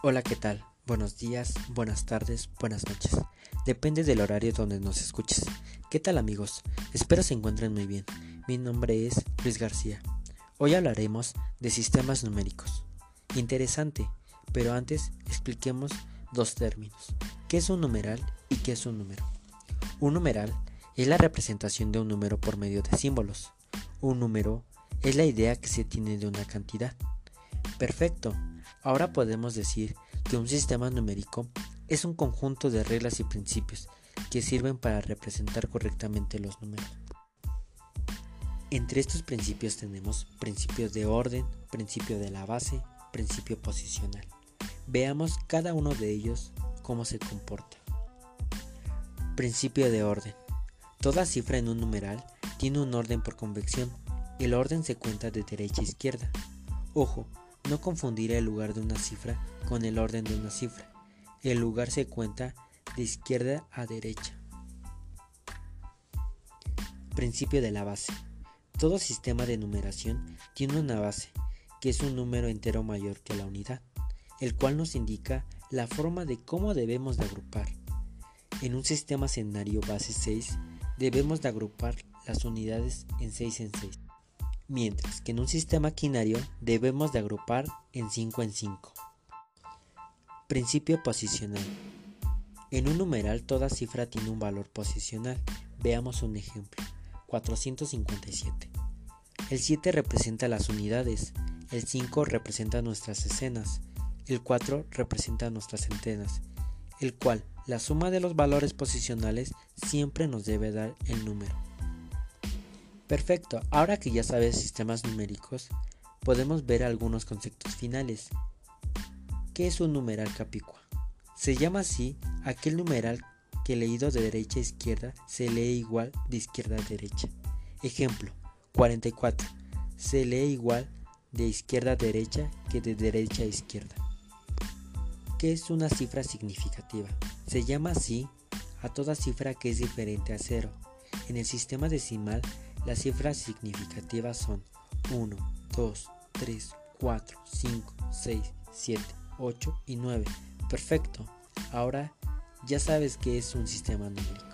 Hola, ¿qué tal? Buenos días, buenas tardes, buenas noches. Depende del horario donde nos escuches. ¿Qué tal amigos? Espero se encuentren muy bien. Mi nombre es Luis García. Hoy hablaremos de sistemas numéricos. Interesante, pero antes expliquemos dos términos. ¿Qué es un numeral y qué es un número? Un numeral es la representación de un número por medio de símbolos. Un número es la idea que se tiene de una cantidad. Perfecto. Ahora podemos decir que un sistema numérico es un conjunto de reglas y principios que sirven para representar correctamente los números. Entre estos principios tenemos principios de orden, principio de la base, principio posicional. Veamos cada uno de ellos cómo se comporta. Principio de orden. Toda cifra en un numeral tiene un orden por convección. El orden se cuenta de derecha a izquierda. Ojo, no confundir el lugar de una cifra con el orden de una cifra. El lugar se cuenta de izquierda a derecha. Principio de la base. Todo sistema de numeración tiene una base, que es un número entero mayor que la unidad, el cual nos indica la forma de cómo debemos de agrupar. En un sistema escenario base 6, debemos de agrupar las unidades en 6 en 6 mientras que en un sistema quinario debemos de agrupar en 5 en 5. Principio posicional. En un numeral toda cifra tiene un valor posicional. Veamos un ejemplo. 457. El 7 representa las unidades, el 5 representa nuestras escenas, el 4 representa nuestras centenas, el cual la suma de los valores posicionales siempre nos debe dar el número. Perfecto, ahora que ya sabes sistemas numéricos, podemos ver algunos conceptos finales. ¿Qué es un numeral capicua? Se llama así aquel numeral que leído de derecha a izquierda se lee igual de izquierda a derecha. Ejemplo, 44. Se lee igual de izquierda a derecha que de derecha a izquierda. ¿Qué es una cifra significativa? Se llama así a toda cifra que es diferente a cero. En el sistema decimal las cifras significativas son 1, 2, 3, 4, 5, 6, 7, 8 y 9. Perfecto. Ahora ya sabes que es un sistema numérico.